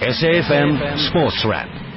SAFM Sports Wrap.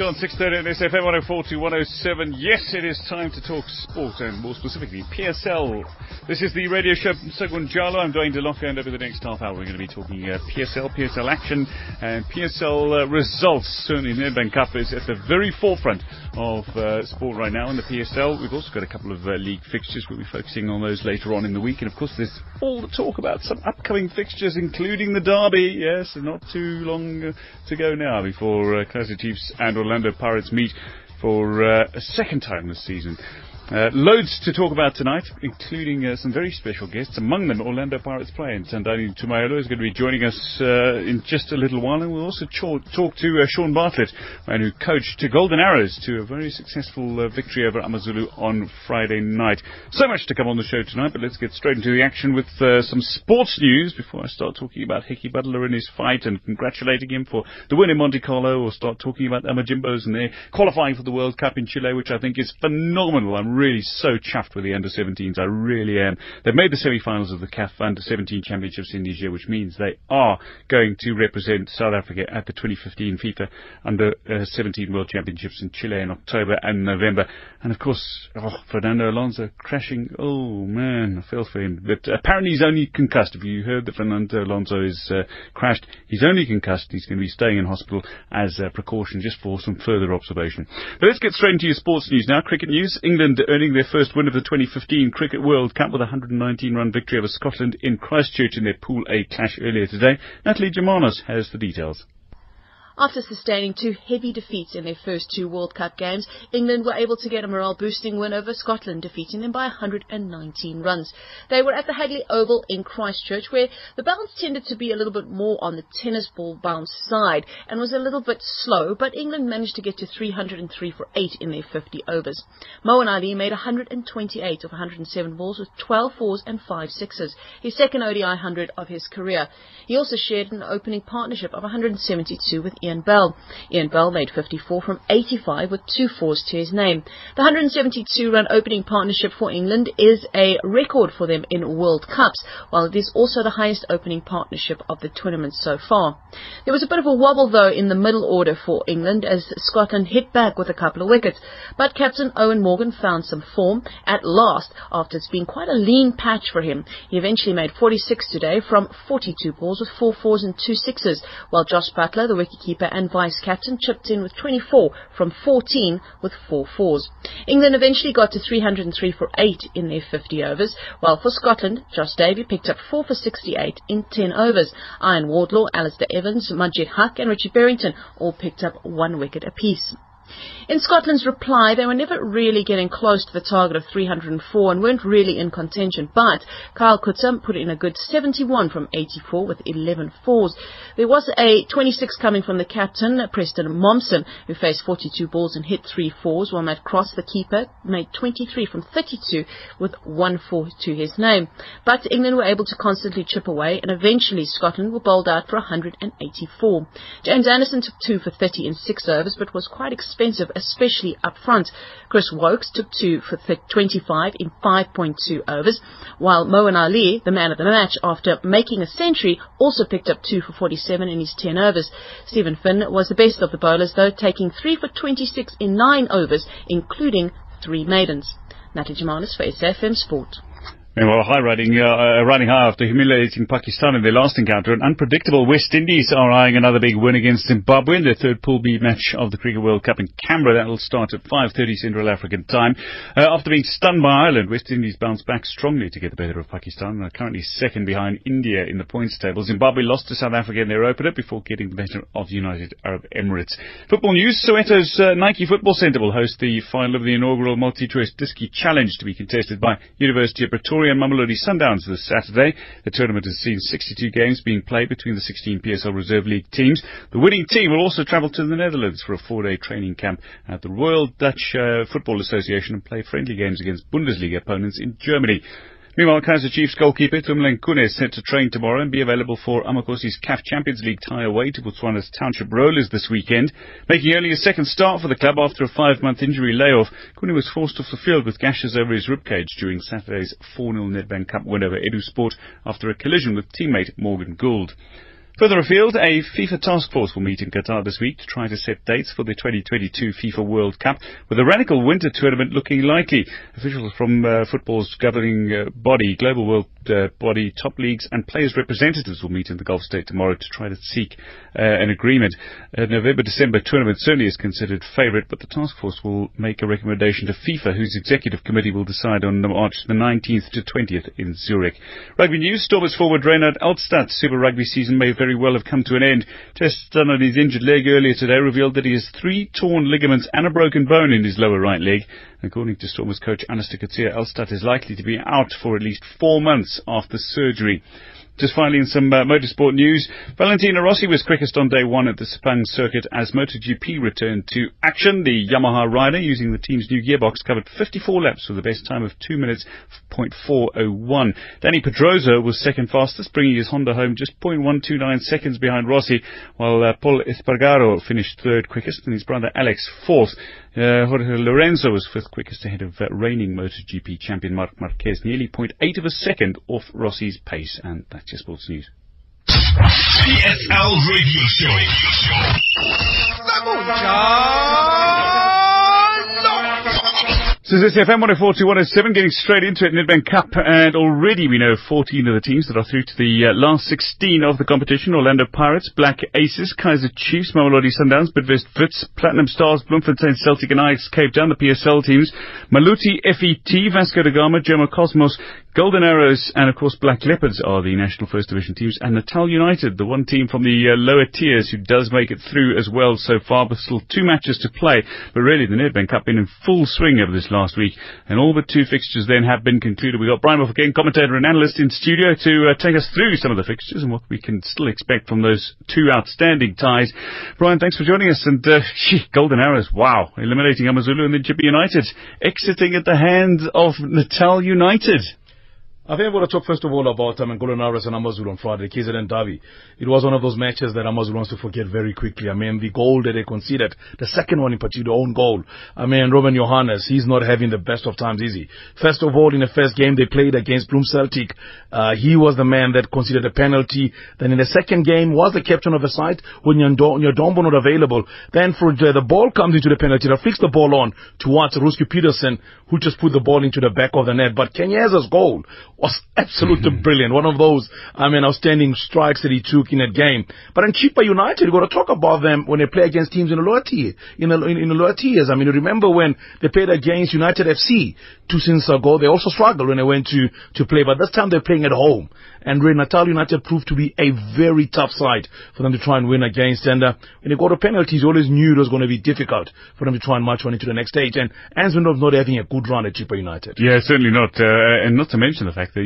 Gone 6.30 on SAFM 104 to 107. Yes, it is time to talk sport and more specifically PSL. This is the radio show Segwin Jalo. I'm Dwayne DeLocke and over the next half hour we're going to be talking uh, PSL, PSL action and PSL uh, results. Certainly Nedbank Cup is at the very forefront of uh, sport right now in the PSL. We've also got a couple of uh, league fixtures. We'll be focusing on those later on in the week. And of course there's all the talk about some upcoming fixtures including the Derby. Yes, not too long uh, to go now before uh, Kaizer Chiefs and Orlando Pirates meet for uh, a second time this season. Uh, loads to talk about tonight, including uh, some very special guests. Among them, Orlando Pirates player Thandani Ntshumayelo is going to be joining us uh, in just a little while, and we'll also talk to uh, Shaun Bartlett, man who coached to Golden Arrows to a very successful uh, victory over AmaZulu on Friday night. So much to come on the show tonight, but let's get straight into the action with uh, some sports news before I start talking about Hekkie Budler and his fight and congratulating him for the win in Monte Carlo, or start talking about Amajimbos and their qualifying for the World Cup in Chile, which I think is phenomenal. I'm really so chuffed with the under 17s. I really am. They've made the semi-finals of the CAF under 17 championships in this year, which means they are going to represent South Africa at the 2015 FIFA under uh, 17 World Championships in Chile in October and November. And of course, oh, Fernando Alonso crashing. Oh man, I feel for him. But apparently he's only concussed. Have you heard that Fernando Alonso is uh, crashed, he's only concussed. He's going to be staying in hospital as a precaution just for some further observation. But let's get straight into your sports news now. Cricket news. England earning their first win of the 2015 Cricket World Cup with a 119 run victory over Scotland in Christchurch in their Pool A clash earlier today. Natalie Germanos has the details. After sustaining two heavy defeats in their first two World Cup games, England were able to get a morale-boosting win over Scotland, defeating them by 119 runs. They were at the Hagley Oval in Christchurch, where the bounce tended to be a little bit more on the tennis ball bounce side and was a little bit slow, but England managed to get to 303 for 8 in their 50 overs. Moeen Ali made 128 of 107 balls with 12 fours and 5 sixes, his second ODI 100 of his career. He also shared an opening partnership of 172 with Ian Ian Bell. Ian Bell made 54 from 85 with two fours to his name. The 172 run opening partnership for England is a record for them in World Cups, while it is also the highest opening partnership of the tournament so far. There was a bit of a wobble though in the middle order for England as Scotland hit back with a couple of wickets, but captain Eoin Morgan found some form at last after it's been quite a lean patch for him. He eventually made 46 today from 42 balls with four fours and two sixes, while Jos Buttler, the wicketkeeper, goalkeeper and vice-captain, chipped in with 24 from 14 with four fours. England eventually got to 303 for 8 in their 50 overs, while for Scotland, Josh Davey picked up 4 for 68 in 10 overs. Iain Wardlaw, Alasdair Evans, Majid Haq and Richie Berrington all picked up one wicket apiece. In Scotland's reply, they were never really getting close to the target of 304 and weren't really in contention, but Kyle Coetzer put in a good 71 from 84 with 11 fours. There was a 26 coming from the captain, Preston Mommsen, who faced 42 balls and hit three fours, while Matt Cross, the keeper, made 23 from 32 with one four to his name. But England were able to constantly chip away, and eventually Scotland were bowled out for 184. James Anderson took two for 30 in six overs, but was quite expensive especially up front. Chris Woakes took two for 25 in 5.2 overs, while Moeen Ali, the man of the match, after making a century, also picked up two for 47 in his 10 overs. Steven Finn was the best of the bowlers, though, taking three for 26 in nine overs, including three maidens. Natalie Germanos for SAFM Sport. Meanwhile, high riding, uh, high after humiliating Pakistan in their last encounter. An unpredictable West Indies are eyeing another big win against Zimbabwe in their third Pool B match of the Cricket World Cup in Canberra. That will start at 5.30 Central African time. Uh, after being stunned by Ireland, West Indies bounced back strongly to get the better of Pakistan and are currently second behind India in the points table. Zimbabwe lost to South Africa in their opener before getting the better of United Arab Emirates. Football news, Soweto's uh, Nike Football Centre will host the final of the inaugural multi-choice Diski Challenge to be contested by University of Pretoria Mamelodi Sundowns this Saturday. The tournament has seen 62 games being played between the 16 PSL Reserve League teams. The winning team will also travel to the Netherlands for a four-day training camp at the Royal Dutch uh, Football Association and play friendly games against Bundesliga opponents in Germany. Meanwhile, Kaizer Chiefs goalkeeper Itumeleng Khune is set to train tomorrow and be available for Amakosi's CAF Champions League tie away to Botswana's Township Rollers this weekend. Making only a second start for the club after a five-month injury layoff, Khune was forced off the field with gashes over his ribcage during Saturday's 4-0 Nedbank Cup win over Edu Sport after a collision with teammate Morgan Gould. Further afield, a FIFA task force will meet in Qatar this week to try to set dates for the 2022 FIFA World Cup, with a radical winter tournament looking likely. Officials from uh, football's governing uh, body, Global World uh, Body, top leagues and players' representatives will meet in the Gulf State tomorrow to try to seek uh, an agreement. A November-December tournament certainly is considered favourite, but the task force will make a recommendation to FIFA, whose executive committee will decide on March the 19th to 20th in Zurich. Rugby news, Stormers forward Rynhardt Elstadt Super Rugby season may very well have come to an end. Tests done on his injured leg earlier today revealed that he has three torn ligaments and a broken bone in his lower right leg. According to Stormers coach Anasta Elstadt is likely to be out for at least four months after surgery. Just finally, in some uh, motorsport news, Valentino Rossi was quickest on day one at the Sepang circuit as MotoGP returned to action. The Yamaha rider, using the team's new gearbox, covered 54 laps with a best time of 2 minutes 0.401. Dani Pedrosa was second fastest, bringing his Honda home just 0.129 seconds behind Rossi, while uh, Pol Espargaro finished third quickest and his brother Alex fourth. Uh, Jorge Lorenzo was fifth quickest ahead of uh, reigning MotoGP champion Marc Marquez, nearly 0.8 of a second off Rossi's pace. And that's your sports news. PSL Radio Show. So this is FM 104 107, getting straight into it, Nedbank Cup, and already we know 14 of the teams that are through to the uh, last 16 of the competition. Orlando Pirates, Black Aces, Kaizer Chiefs, Mamelodi Sundowns, Bidvest Wits, Platinum Stars, Bloemfontein Celtic and Ajax Cape Town, the PSL teams, Maluti FET, Vasco da Gama, Jomo Cosmos, Golden Arrows, and of course Black Leopards are the National First Division teams, and Natal United, the one team from the uh, lower tiers who does make it through as well so far, but still two matches to play. But really, the Nedbank Cup been in full swing over this last week. And all but two fixtures then have been concluded. We've got Brian Mofokeng, commentator and analyst in studio to uh, take us through some of the fixtures and what we can still expect from those two outstanding ties. Brian, thanks for joining us. And uh, Golden Arrows, wow, eliminating Amazulu and then Chippa United, exiting at the hands of Natal United. I think I want to talk first of all about um, Golden Arrows and Amazulu on Friday, KZN Derby. It was one of those matches that Amazulu wants to forget very quickly. I mean, the goal that they conceded, the second one in particular, own goal. I mean, Roman Johannes, he's not having the best of times, is he? First of all, in the first game they played against Bloem Celtic, uh, he was the man that conceded a penalty. Then in the second game, was the captain of the side when Nyadombo not available. Then for the, the ball comes into the penalty, they fix the ball on towards Ruski Peterson, who just put the ball into the back of the net. But Kenyeza's goal was absolutely mm-hmm. brilliant. One of those, I mean, outstanding strikes that he took in that game. But in Chippa United, we've got to talk about them when they play against teams in the lower tier, in the, in, in the lower tiers. I mean, remember when they played against United FC two seasons ago, they also struggled when they went to, to play, but this time they're playing at home. And Natal United proved to be a very tough side for them to try and win against. And uh, when they got to penalties, you always knew it was going to be difficult for them to try and march on into the next stage. And Answendorf's not having a good run at Chippa United. Yeah, certainly not. Uh, and not to mention the fact that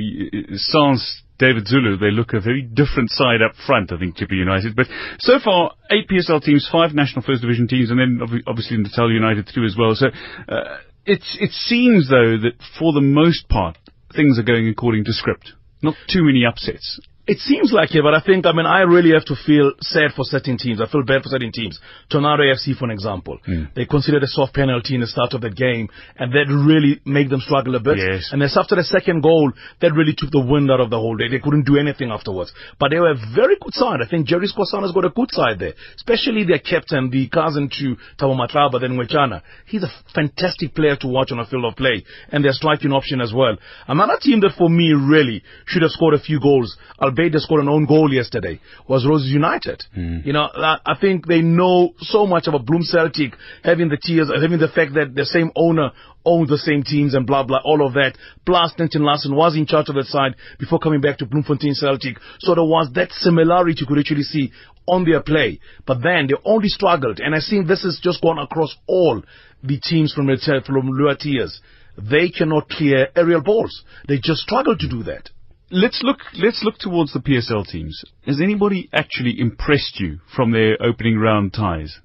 sans David Zulu, they look a very different side up front, I think, Chippa United. But so far, eight PSL teams, five National First Division teams, and then obviously Natal United too as well. So uh, it's, it seems, though, that for the most part, things are going according to script. Not too many upsets. It seems like it, but I think, I mean, I really have to feel sad for certain teams. I feel bad for certain teams. Tornado FC, for an example. Mm. They considered a soft penalty in the start of the game, and that really made them struggle a bit. Yes. And then after the second goal, that really took the wind out of the whole day. They couldn't do anything afterwards. But they were a very good side. I think Jerry Sikhosana's got a good side there. Especially their captain, the cousin to Thabo Matlaba, then Wechana. He's a fantastic player to watch on a field of play. And their striking option as well. Another team that for me really should have scored a few goals, albeit scored an own goal yesterday, was Roses United. Mm. You know, I think they know so much about Bloem Celtic, having the tears, having the fact that the same owner owns the same teams and blah, blah, all of that. Plus, Denton Larsen was in charge of that side before coming back to Bloemfontein Celtic. So there was that similarity you could actually see on their play. But then they only struggled. And I think this has just gone across all the teams from, from lower tiers. They cannot clear aerial balls. They just struggle to do that let's look let's look towards the PSL teams. Has anybody actually impressed you from their opening round ties?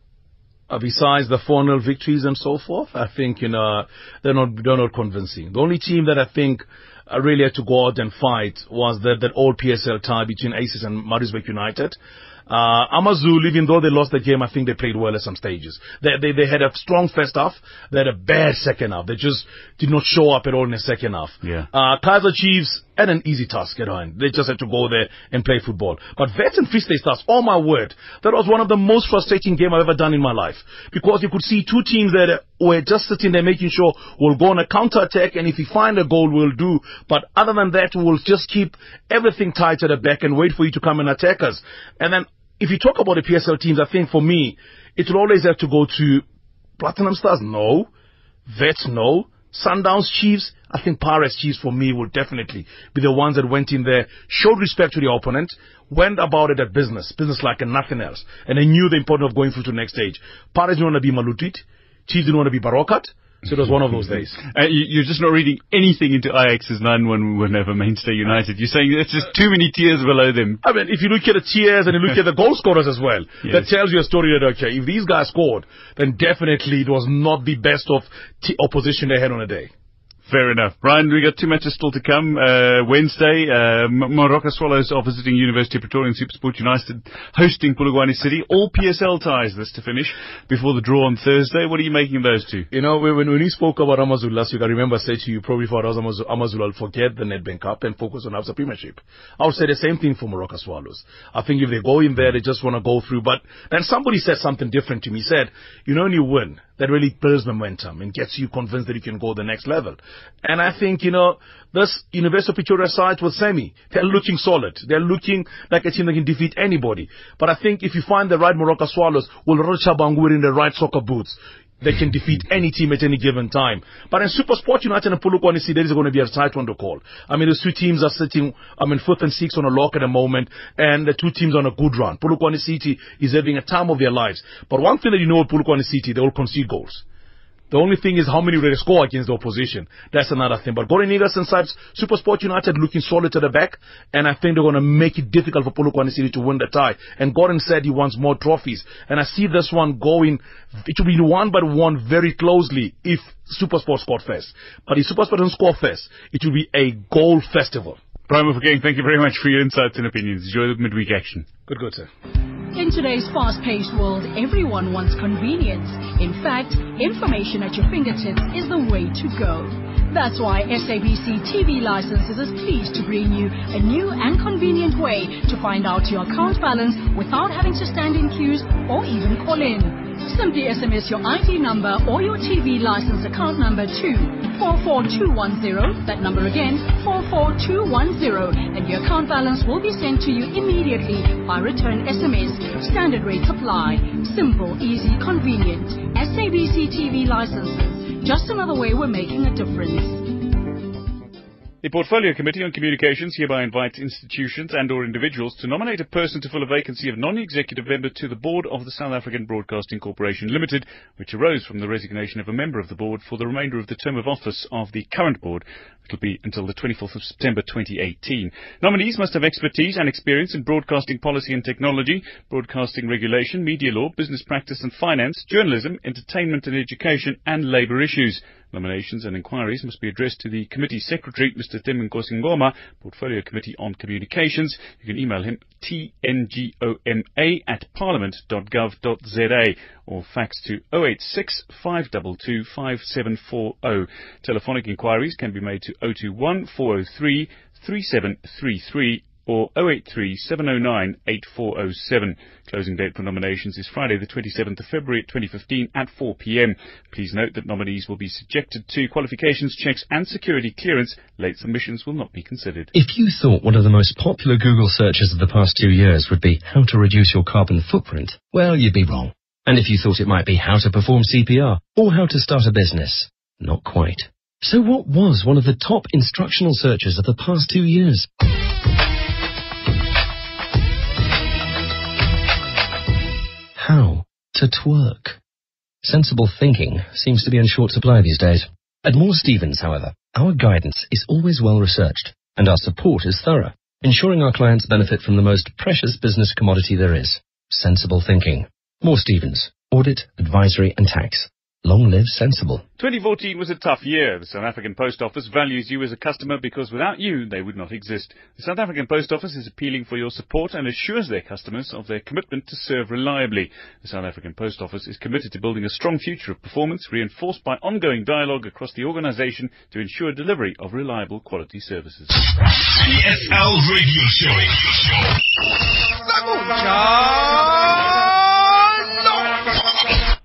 Uh, besides the 4-0 victories and so forth, I think you know they're not they're not convincing. The only team that I think uh, really had to go out and fight was that, that old PSL tie between Aces and Maritzburg United. Uh, Amazulu, even though they lost the game, I think they played well at some stages. They, they, they had a strong first half. They had a bad second half. They just did not show up at all in the second half. Yeah. Uh, Kaizer Chiefs had an easy task at hand. They just had to go there and play football. But Wits and Free State Stars, oh my word, that was one of the most frustrating games I've ever done in my life. Because you could see two teams that were just sitting there making sure we'll go on a counter attack and if we find a goal, we'll do. But other than that, we'll just keep everything tight at the back and wait for you to come and attack us. And then if you talk about the PSL teams, I think for me, it will always have to go to Platinum Stars, no. Wits, no. Sundowns Chiefs, I think Pirates Chiefs for me will definitely be the ones that went in there, showed respect to the opponent, went about it at business, business like and nothing else. And they knew the importance of going through to the next stage. Pirates didn't want to be Malutit. Chiefs didn't want to be Barokat. So it was one of those days. Uh, you, you're just not reading anything into Ajax's 9-1 win over Mainstay United. You're saying it's just too many tiers below them. I mean, if you look at the tiers and you look at the goal scorers as well, Yes. that tells you a story that, okay, if these guys scored, then definitely it was not the best of t- opposition they had on a day. Fair enough. Brian, we got two matches still to come. Uh, Wednesday, uh, Moroka Swallows are visiting University of Pretoria and Supersport United hosting Polokwane City. All PSL ties this to finish before the draw on Thursday. What are you making of those two? You know, when, when we spoke about Amazul last week, I remember I said to you, probably for us, Amazul, will forget the Nedbank Cup and focus on Absa Premiership. I would say the same thing for Moroka Swallows. I think if they go in there, they just want to go through. But then somebody said something different to me. He said, you know, when you win, that really builds momentum and gets you convinced that you can go the next level. And I think, you know, this University of Pretoria side with Semi, they're looking solid. They're looking like a team that can defeat anybody. But I think if you find the right Moroka Swallows, will Rocha Bangu in the right soccer boots, they can defeat any team at any given time. But in Super Sport United and Polokwane City, there is going to be a tight one to call. I mean, the two teams are sitting, I mean, fifth and sixth on a lock at the moment, and the two teams on a good run. Polokwane City is having a time of their lives. But one thing that you know with Polokwane City, they will concede goals. The only thing is how many will they score against the opposition. That's another thing. But Gordon Igesund and Sipes, Super Sport United looking solid to the back, and I think they're going to make it difficult for Polokwane City to win the tie. And Gordon said he wants more trophies. And I see this one going, it will be one by one very closely if Super Sport scored first. But if Super Sport doesn't score first, it will be a goal festival. Brian Mofokeng, thank you very much for your insights and opinions. Enjoy the midweek action. Good, good, sir. In today's fast-paced world, everyone wants convenience. In fact, information at your fingertips is the way to go. That's why SABC TV Licenses is pleased to bring you a new and convenient way to find out your account balance without having to stand in queues or even call in. Simply SMS your ID number or your TV license account number to 44210, that number again, 44210, and your account balance will be sent to you immediately by return SMS. Standard rates apply. Simple, easy, convenient. SABC TV licenses. Just another way we're making a difference. The Portfolio Committee on Communications hereby invites institutions and or individuals to nominate a person to fill a vacancy of non-executive member to the board of the South African Broadcasting Corporation Limited, which arose from the resignation of a member of the board for the remainder of the term of office of the current board. It'll be until the 24th of September 2018. Nominees must have expertise and experience in broadcasting policy and technology, broadcasting regulation, media law, business practice and finance, journalism, entertainment and education, and labour issues. Nominations and inquiries must be addressed to the committee secretary, Mr. Tim Nkosingoma, Portfolio Committee on Communications. You can email him tngoma at parliament.gov.za or fax to 086 522 5740. Telephonic inquiries can be made to 021 403 3733 or 083 709 8407. Closing date for nominations is Friday the 27th of February 2015 at 4 p.m. Please note that nominees will be subjected to qualifications checks and security clearance. Late submissions will not be considered. If you thought one of the most popular Google searches of the past two years would be how to reduce your carbon footprint, well, you'd be wrong. And if you thought it might be how to perform CPR or how to start a business, not quite. So what was one of the top instructional searches of the past two years? To twerk. Sensible thinking seems to be in short supply these days. At Moore Stephens, however, our guidance is always well researched and our support is thorough, ensuring our clients benefit from the most precious business commodity there is, sensible thinking. Moore Stephens, audit, advisory and tax. Long live sensible. 2014 was a tough year. The South African Post Office values you as a customer because without you, they would not exist. The South African Post Office is appealing for your support and assures their customers of their commitment to serve reliably. The South African Post Office is committed to building a strong future of performance reinforced by ongoing dialogue across the organisation to ensure delivery of reliable quality services. PSL Radio Show.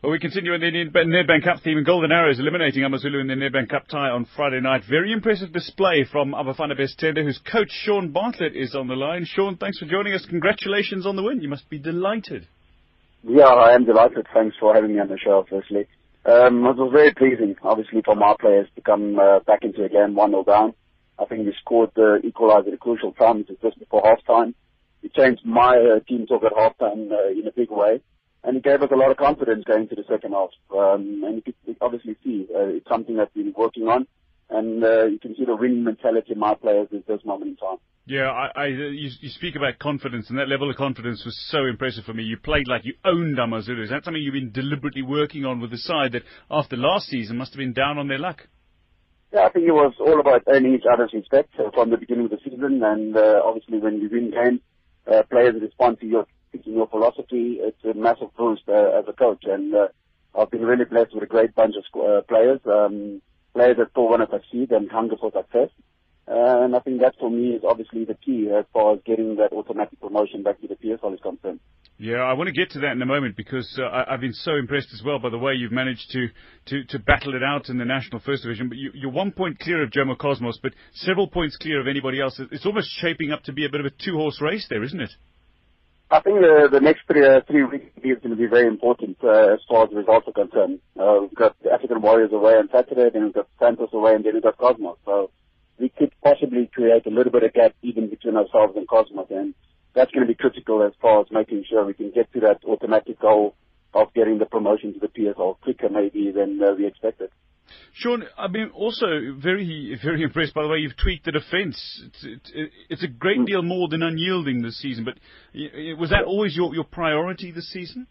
Well, we continue in the Nedbank Cup theme. Golden Arrows eliminating AmaZulu in the Nedbank Cup tie on Friday night. Very impressive display from Abafana Bestende, whose coach Shaun Bartlett is on the line. Shaun, thanks for joining us. Congratulations on the win. You must be delighted. Yeah, I am delighted. Thanks for having me on the show, firstly. Um, it was very pleasing, obviously, for my players to come uh, back into the game 1-0 down. I think we scored the equaliser at a crucial time, just before half-time. We changed my uh, team talk at half-time uh, in a big way and it gave us a lot of confidence going to the second half. Um, and you could obviously see uh, it's something that we've been working on, and uh, you can see the winning mentality in my players at this moment in time. Yeah, I, I you, you, speak about confidence, and that level of confidence was so impressive for me. You played like you owned AmaZulu. Is that something you've been deliberately working on with the side that after last season must have been down on their luck? Yeah, I think it was all about earning each other's respect uh, from the beginning of the season, and uh, obviously when you win games, uh, players respond to your in your philosophy, it's a massive boost uh, as a coach. And uh, I've been really blessed with a great bunch of uh, players, um, players that still want to succeed and hunger for success. Uh, and I think that for me is obviously the key as far as getting that automatic promotion back to the PSL is concerned. Yeah, I want to get to that in a moment because uh, I, have been so impressed as well by the way you've managed to, to, to battle it out in the National First Division. But you, are one point clear of Jomo Cosmos, but several points clear of anybody else. It's almost shaping up to be a bit of a two-horse race there, isn't it? I think the, the next three, uh, three weeks is going to be very important uh, as far as results are concerned. Uh, we've got the African Warriors away on Saturday, then we've got Santos away, and then we've got Cosmos. So we could possibly create a little bit of gap even between ourselves and Cosmos, and that's going to be critical as far as making sure we can get to that automatic goal of getting the promotion to the PSL quicker maybe than uh, we expected. Shaun, I've been also very, very impressed by the way you've tweaked the defence. It's, it's, a great mm. deal more than unyielding this season, but was that always your, your priority this season?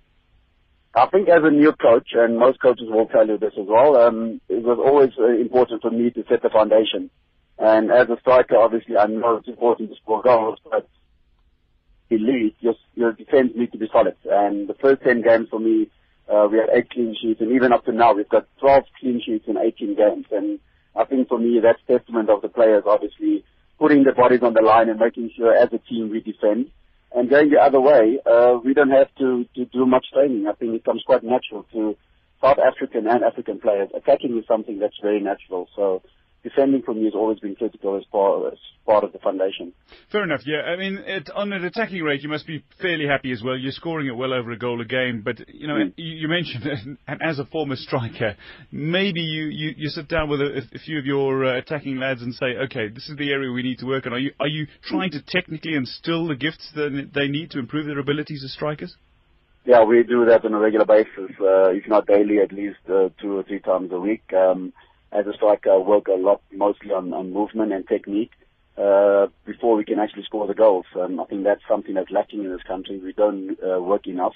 I think as a new coach, and most coaches will tell you this as well, um, it was always uh, important for me to set the foundation. And as a striker, obviously, I know it's important to score goals, but elite, your, your defense needs to be solid. And the first 10 games for me, uh, we had eight clean sheets, and even up to now, we've got 12 clean sheets in 18 games. And I think for me, that's testament of the players, obviously, putting their bodies on the line and making sure as a team we defend. And going the other way, uh, we don't have to, to do much training. I think it comes quite natural to South African and African players. Attacking is something that's very natural. So defending for me has always been critical as part, as part of the foundation. Fair enough, yeah. I mean, it, on an attacking rate, you must be fairly happy as well. You're scoring at well over a goal a game, but, you know, mm. you, mentioned, and as a former striker, maybe you, you, you sit down with a, a few of your uh, attacking lads and say, okay, this is the area we need to work on. Are you, are you trying to technically instill the gifts that they need to improve their abilities as strikers? Yeah, we do that on a regular basis, uh, if not daily, at least uh, two or three times a week. Um, as a striker, I work a lot mostly on, on movement and technique uh, before we can actually score the goals. Um, I think that's something that's lacking in this country. We don't uh, work enough.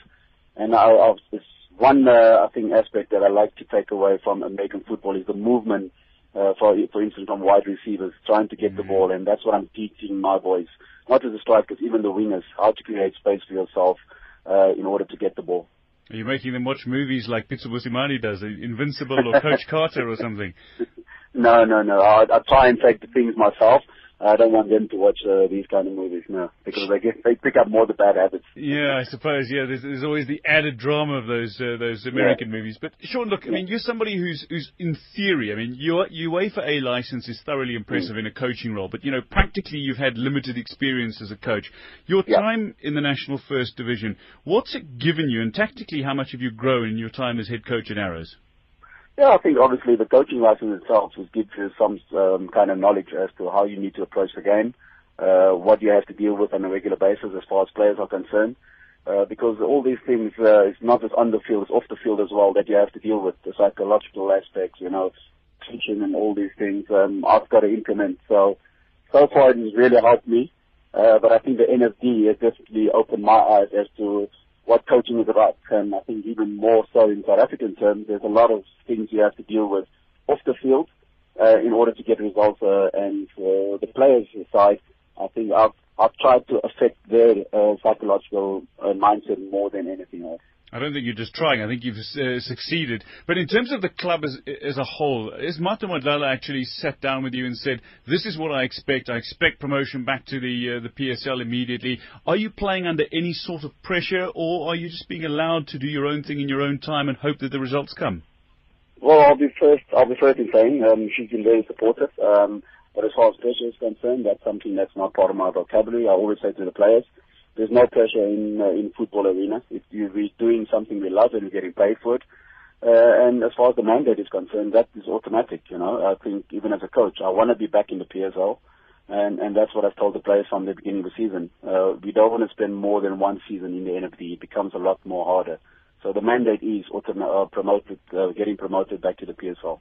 And I, I, this one, uh, I think, aspect that I like to take away from American football is the movement. Uh, for for instance, from wide receivers trying to get the mm-hmm. ball, and that's what I'm teaching my boys, not just the strikers, even the wingers, how to create space for yourself uh, in order to get the ball. Are you making them watch movies like Pitso Mosimane does, Invincible or Coach Carter or something? No, no, no. I, I try and take the things myself. I don't want them to watch uh, these kind of movies, now because they get they pick up more the bad habits. Yeah, I suppose. Yeah, there's, there's always the added drama of those uh, those American yeah. movies. But Shaun, look, I mean, you're somebody who's who's in theory. I mean, your UEFA A license is thoroughly impressive mm. in a coaching role, but you know, practically you've had limited experience as a coach. Your yeah. time in the national first division, what's it given you, and tactically, how much have you grown in your time as head coach at Arrows? Yeah, I think obviously the coaching license itself will give you some um, kind of knowledge as to how you need to approach the game, uh, what you have to deal with on a regular basis as far as players are concerned. Uh, because all these things, uh, it's not just on the field, it's off the field as well that you have to deal with, the psychological aspects, you know, teaching and all these things, um, I've got to implement. So, so far it really helped me. Uh, but I think the NFD has definitely opened my eyes as to what coaching is about. And I think even more so in South African terms, there's a lot of things you have to deal with off the field uh, in order to get results. Uh, and uh, the players' side, I think I've, I've tried to affect their uh, psychological uh, mindset more than anything else. I don't think you're just trying. I think you've uh, succeeded. But in terms of the club as, as a whole, has Martin actually sat down with you and said, "This is what I expect. I expect promotion back to the uh, the PSL immediately." Are you playing under any sort of pressure, or are you just being allowed to do your own thing in your own time and hope that the results come? Well, I'll be first. I'll be first in saying um, she's been very supportive. Um, but as far as pressure is concerned, that's something that's not part of my vocabulary. I always say to the players, there's no pressure in uh, in football arena. If you're doing something we love and we're getting paid for it, uh, and as far as the mandate is concerned, that is automatic. You know, I think even as a coach, I want to be back in the PSL, and and that's what I've told the players from the beginning of the season. Uh, we don't want to spend more than one season in the NFD. It becomes a lot more harder. So the mandate is autom- uh, promoted, uh, getting promoted back to the PSL.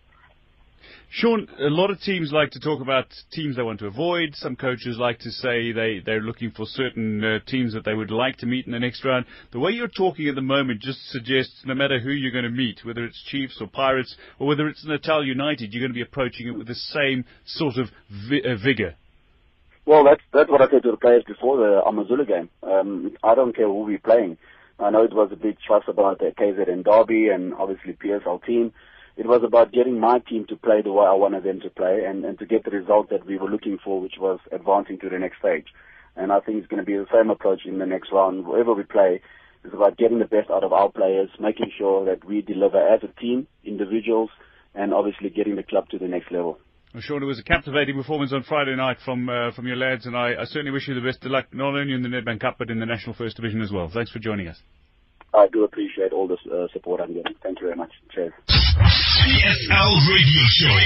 Shaun, a lot of teams like to talk about teams they want to avoid. Some coaches like to say they, they're looking for certain uh, teams that they would like to meet in the next round. The way you're talking at the moment just suggests no matter who you're going to meet, whether it's Chiefs or Pirates or whether it's Natal United, you're going to be approaching it with the same sort of vi- uh, vigor. Well, that's that's what I said to the players before the Amazulu game. Um, I don't care who we're playing. I know it was a big fuss about the KZN Derby and obviously PSL team it was about getting my team to play the way I wanted them to play and, and to get the result that we were looking for, which was advancing to the next stage. And I think it's going to be the same approach in the next round. Wherever we play, it's about getting the best out of our players, making sure that we deliver as a team, individuals, and obviously getting the club to the next level. Well, Shaun, it was a captivating performance on Friday night from uh, from your lads, and I, I certainly wish you the best of luck, not only in the Nedbank Cup, but in the National First Division as well. Thanks for joining us. I do appreciate all the uh, support I'm getting. Thank you very much. Cheers. PSL Radio Show.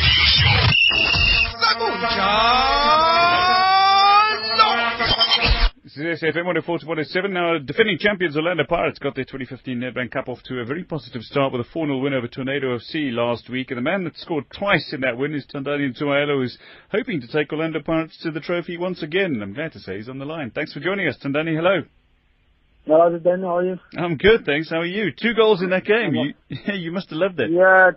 This is SAFM 104 Now, defending champions Orlando Pirates got their 2015 Nedbank Cup off to a very positive start with a 4-0 win over Tornado FC last week. And the man that scored twice in that win is Thandani Ntshumayelo, who's hoping to take Orlando Pirates to the trophy once again. I'm glad to say he's on the line. Thanks for joining us, Tandani. Hello. Hello, Ben. How are you? I'm good, thanks. How are you? Two goals in that game. You, you must have loved it. Yeah,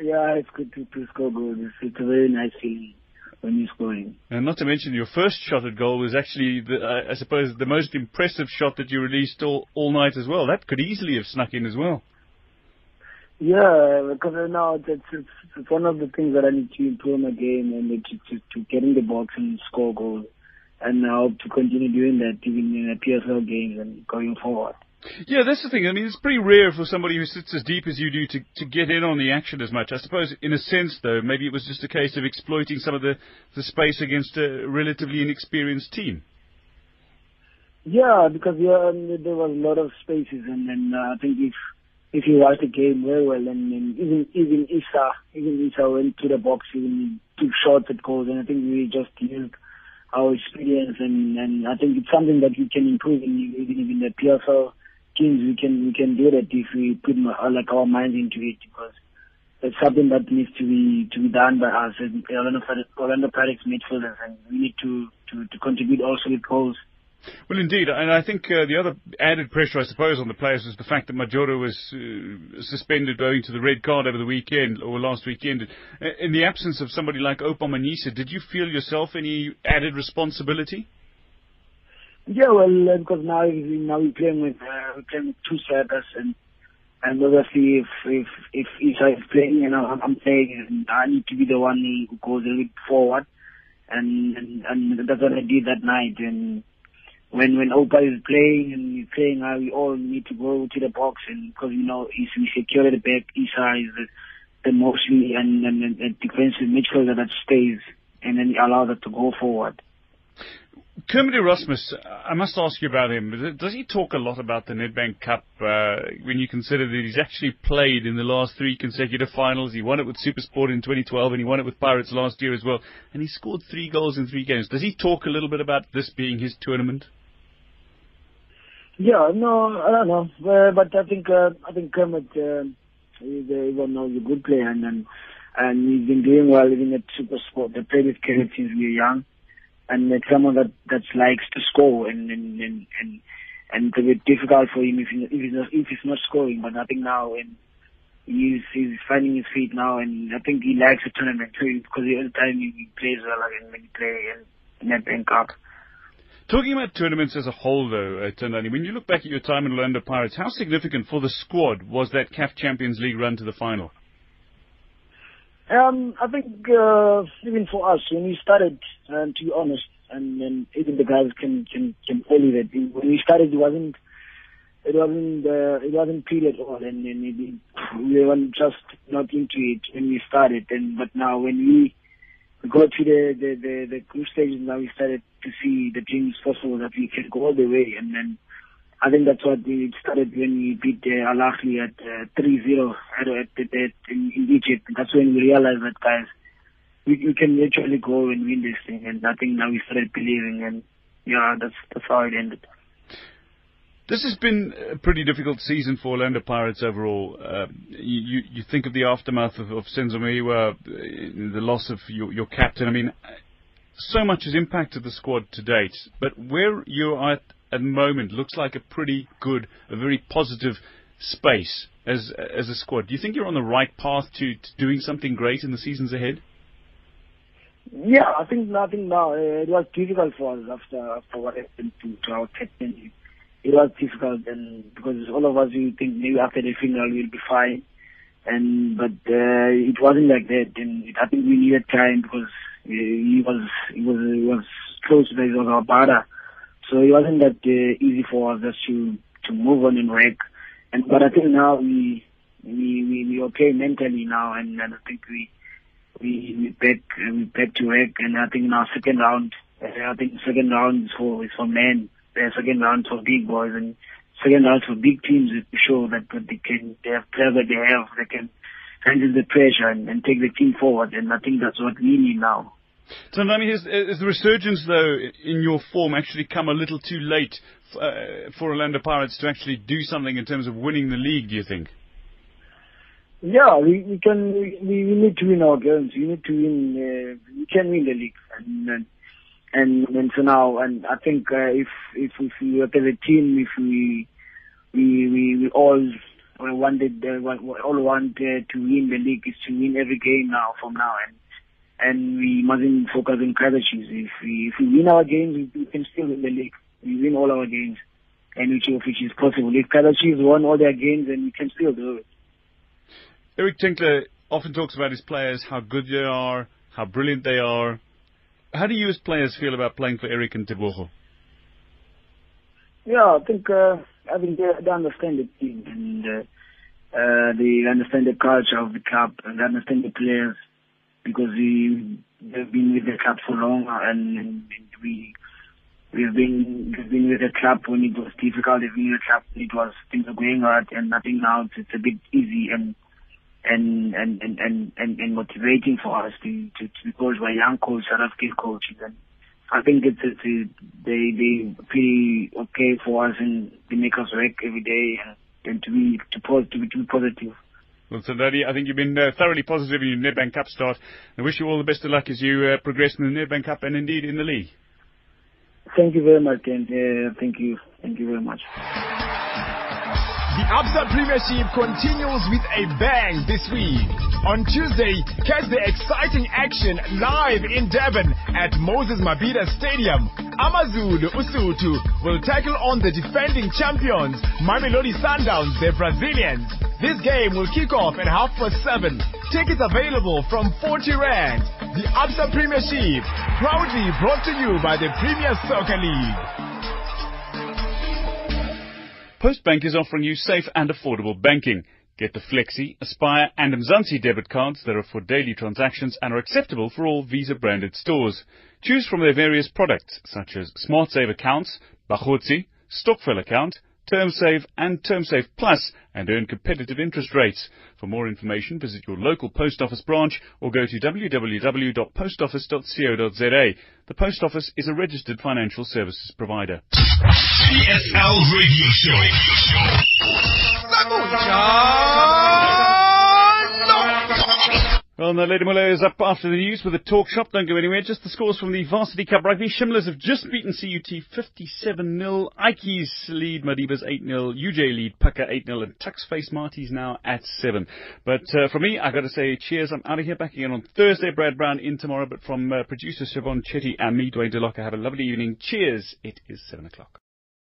yeah, it's good to, to score goals. It's, it's a very nice feeling when you're scoring. And not to mention your first shot at goal was actually, the, uh, I suppose, the most impressive shot that you released all, all night as well. That could easily have snuck in as well. Yeah, because now it's, it's, it's one of the things that I need to improve my game and to, to, to get in the box and score goals and I hope to continue doing that even in the PSL games and going forward. Yeah, that's the thing. I mean, it's pretty rare for somebody who sits as deep as you do to, to get in on the action as much. I suppose, in a sense, though, maybe it was just a case of exploiting some of the, the space against a relatively inexperienced team. Yeah, because yeah, there was a lot of spaces, and then uh, I think if if you watch the game very well, and, and even even Isa, even Isa went to the box, even took shots at goals, and I think we just used our experience, and, and I think it's something that we can improve in even in the PSL teams. We can we can do that if we put uh, like our minds into it because it's something that needs to be to be done by us as Orlando, Orlando Pirates midfielders, and we need to, to, to contribute also with goals. Well, indeed, and I think uh, the other added pressure, I suppose, on the players was the fact that Majoro was uh, suspended owing to the red card over the weekend or last weekend. In the absence of somebody like Oupa Manyisa, did you feel yourself any added responsibility? Yeah, well, uh, because now now we're playing with uh, we're playing with two strikers, and and obviously if if if Isa is playing, you know, I'm, I'm saying I need to be the one who goes a little forward, and, and and that's what I did that night, and when when Oupa is playing and he's playing, uh, we all need to go to the box and because you know he's we secure the back. Isa is the, the mostly and, and, and defensive midfielder that stays and then allows us to go forward. Kermit Erasmus, I must ask you about him. Does he talk a lot about the Nedbank Cup uh, when you consider that he's actually played in the last three consecutive finals? He won it with Supersport in 2012 and he won it with Pirates last year as well. And he scored three goals in three games. Does he talk a little bit about this being his tournament? Yeah, no, I don't know, uh, but I think uh, I think Kermit uh, uh, even he's a good player and and, and he's been doing well even at Super Sport. They played with since we were young, and it's someone that that likes to score and and and and, and it's a bit difficult for him if he, if he's not, if he's not scoring. But I think now and he's he's finding his feet now, and I think he likes the tournament too because every time he, plays well and when he play in Nedbank Cup. Talking about tournaments as a whole, though, uh, Thandani, when you look back at your time in Orlando Pirates, how significant for the squad was that CAF Champions League run to the final? Um, I think uh, even for us, when we started, uh, to be honest, and, and even the guys can can can tell you that when we started, it wasn't it wasn't uh, it wasn't clear at all, and, and it, we were just not into it when we started. And but now when we got to the the the, the group stages, now we started to see the dreams possible that we can go all the way, and then I think that's what we started when we beat uh, Al Ahly at uh, 3-0 at, at, at, in, in Egypt. That's when we realized that, guys, we, we can actually go and win this thing. And I think now we started believing, and yeah, that's that's how it ended. This has been a pretty difficult season for Orlando Pirates overall. Uh, you, you think of the aftermath of, of Senzo Meyiwa, uh, the loss of your, your captain. I mean, so much has impacted the squad to date, but where you're at at the moment looks like a pretty good, a very positive space as as a squad. Do you think you're on the right path to, to doing something great in the seasons ahead? Yeah, I think nothing now. Uh, it was difficult for us after after what happened to, to our captain. It was difficult, and because all of us we think maybe after the final we'll be fine, and but uh, it wasn't like that. And I think we needed time because uh, he was he was he was close to the, he was our brother so it wasn't that uh, easy for us just to to move on and work. And but I think now we we we, we okay mentally now, and, and I think we we we back we back to work. And I think now second round, uh, I think second round is for is for men. The second round for big boys and second round for big teams to show that they can they have players that they have they can handle the pressure and, and take the team forward. And I think that's what we need now. So, I mean, has, has, the resurgence, though, in your form actually come a little too late uh, for Orlando Pirates to actually do something in terms of winning the league, do you think? Yeah, we, we can, we, we need to win our games. We need to win, uh, we can win the league. And, and, and so now, and I think, uh, if, if, if we work as a team, if we, we, we, we all wanted, uh, all want uh, to win the league is to win every game now from now. And, and we mustn't focus on Chiefs. If we if we win our games, we, we can still win the league. We win all our games, and which which is possible. If Kaizer Chiefs won all their games, then we can still do it. Eric Tinkler often talks about his players, how good they are, how brilliant they are. How do you as players feel about playing for Eric and Tebogo? Yeah, I think uh, I think they, they understand the team and uh, uh, they understand the culture of the club. And they understand the players because we they've been with the club for long and, we we've been we've been with the club when it was difficult, we've been with the club when it was things are going hard and nothing now. It's, it's a bit easy and and and, and, and, and, and motivating for us to, to, to be coached by young coaches, South African coaches and I think it's, it's a, they they pretty okay for us and they make us work every day and, and to be to, to, be, to be positive. Well, Sandani, I think you've been uh, thoroughly positive in your Nedbank Cup start. I wish you all the best of luck as you uh, progress in the Nedbank Cup and indeed in the league. Thank you very much, and uh, thank you, thank you very much. The Absa Premiership continues with a bang this week. On Tuesday, catch the exciting action live in Durban at Moses Mabhida Stadium. Amazulu Usuthu will tackle on the defending champions, Mamelodi Sundowns, the Brazilians. This game will kick off at half past seven. Tickets available from 40 Rand. The Absa Premiership, proudly brought to you by the Premier Soccer League. Postbank is offering you safe and affordable banking. Get the Flexi, Aspire and Mzansi debit cards that are for daily transactions and are acceptable for all Visa branded stores. Choose from their various products such as Smart Save accounts, Bahotsi, Stokvel account, TermSave and TermSave Plus and earn competitive interest rates. For more information, visit your local post office branch or go to www.postoffice.co.za. The Post Office is a registered financial services provider. PSL Radio Show. Well, now Lady Muller is up after the news with a talk shop. Don't go anywhere. Just the scores from the Varsity Cup Rugby. Shimlas have just beaten CUT 57-0. Ikeys lead Madibaz 8-0. UJ lead Pukke 8-0. And Tuks face Maties now at 7. But uh, from me, I've got to say cheers. I'm out of here. Back again on Thursday. Brad Brown in tomorrow. But from uh, producer Siobhan Chetty and me, Dwayne DeLocca, have a lovely evening. Cheers. It is 7 o'clock.